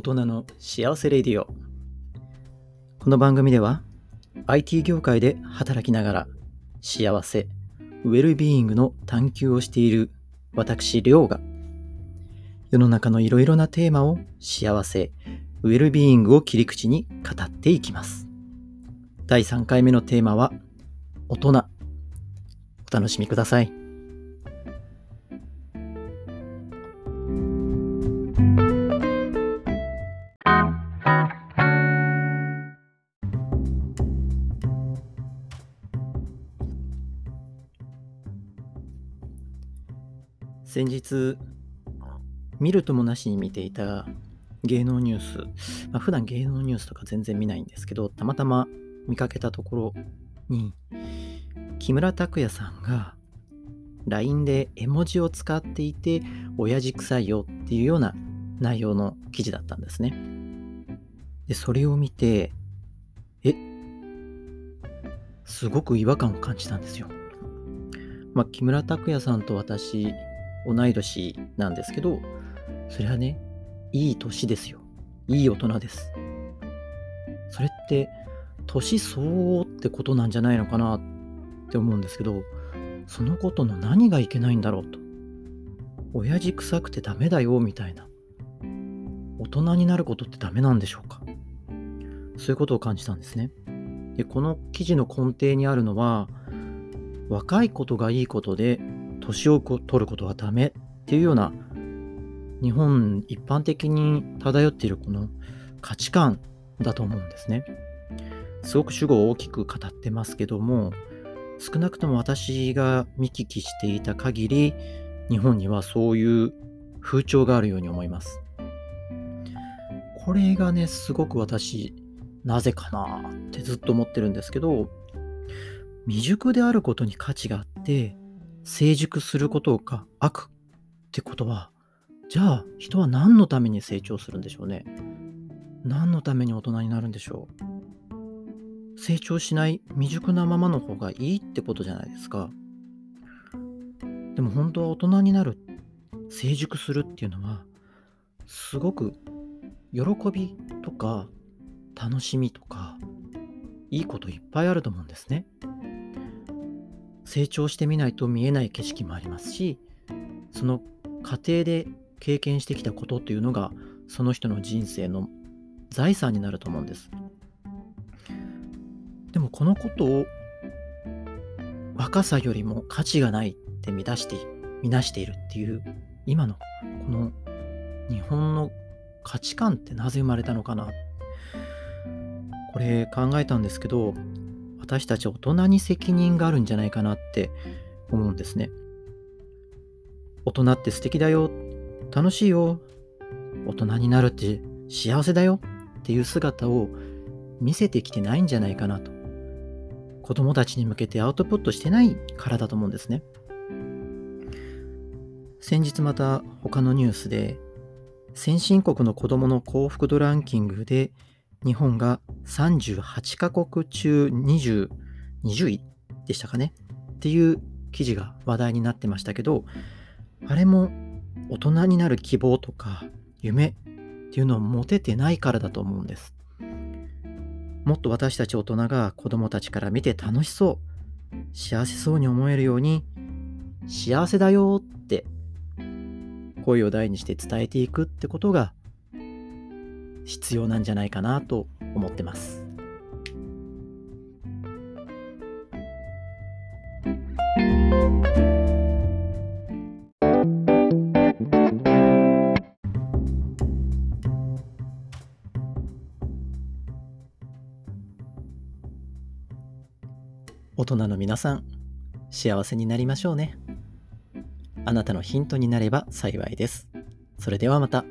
大人の幸せレディオ。この番組では IT 業界で働きながら幸せウェルビーイングの探求をしている私りょうが世の中のいろいろなテーマを幸せウェルビーイングを切り口に語っていきます。第3回目のテーマは大人。お楽しみください。先日見るともなしに見ていた芸能ニュース、まあ、普段芸能ニュースとか全然見ないんですけどたまたま見かけたところに木村拓哉さんが LINE で絵文字を使っていて親父臭いよっていうような内容の記事だったんですね。でそれを見てえ？すごく違和感を感じたんですよ。まあ、木村拓哉さんと私同い年なんですけど、それはね、いい年ですよ。いい大人です。それって、年相応ってことなんじゃないのかなって思うんですけど、そのことの何がいけないんだろうと。親父臭くてダメだよみたいな。大人になることってダメなんでしょうかそういうことを感じたんですね。で、この記事の根底にあるのは、若いことがいいことで年を取ることはダメっていうような日本一般的に漂っているこの価値観だと思うんですね。すごく主語を大きく語ってますけども少なくとも私が見聞きしていた限り日本にはそういう風潮があるように思います。これがねすごく私なぜかなってずっと思ってるんですけど未熟であることに価値があって成熟することが悪ってことは、じゃあ人は何のために成長するんでしょうね？何のために大人になるんでしょう？成長しない未熟なままの方がいいってことじゃないですか。でも本当は大人になる、成熟するっていうのは、すごく喜びとか楽しみとかいいこといっぱいあると思うんですね。成長してみないと見えない景色もありますしその過程で経験してきたことというのがその人の人生の財産になると思うんです。でもこのことを若さよりも価値がないって見出して見なしているっていう今のこの日本の価値観ってなぜ生まれたのかな。これ考えたんですけど私たち大人に責任があるんじゃないかなって思うんですね。大人って素敵だよ。楽しいよ。大人になるって幸せだよっていう姿を見せてきてないんじゃないかなと。子供たちに向けてアウトプットしてないからだと思うんですね。先日また他のニュースで先進国の子供の幸福度ランキングで日本が38カ国中20 20位でしたかね？っていう記事が話題になってましたけどあれも大人になる希望とか夢っていうのを持ててないからだと思うんです。もっと私たち大人が子供たちから見て楽しそう幸せそうに思えるように幸せだよって声を大にして伝えていくってことが必要なんじゃないかなと思ってます。大人の皆さん、幸せになりましょうね。あなたのヒントになれば幸いです。それではまた。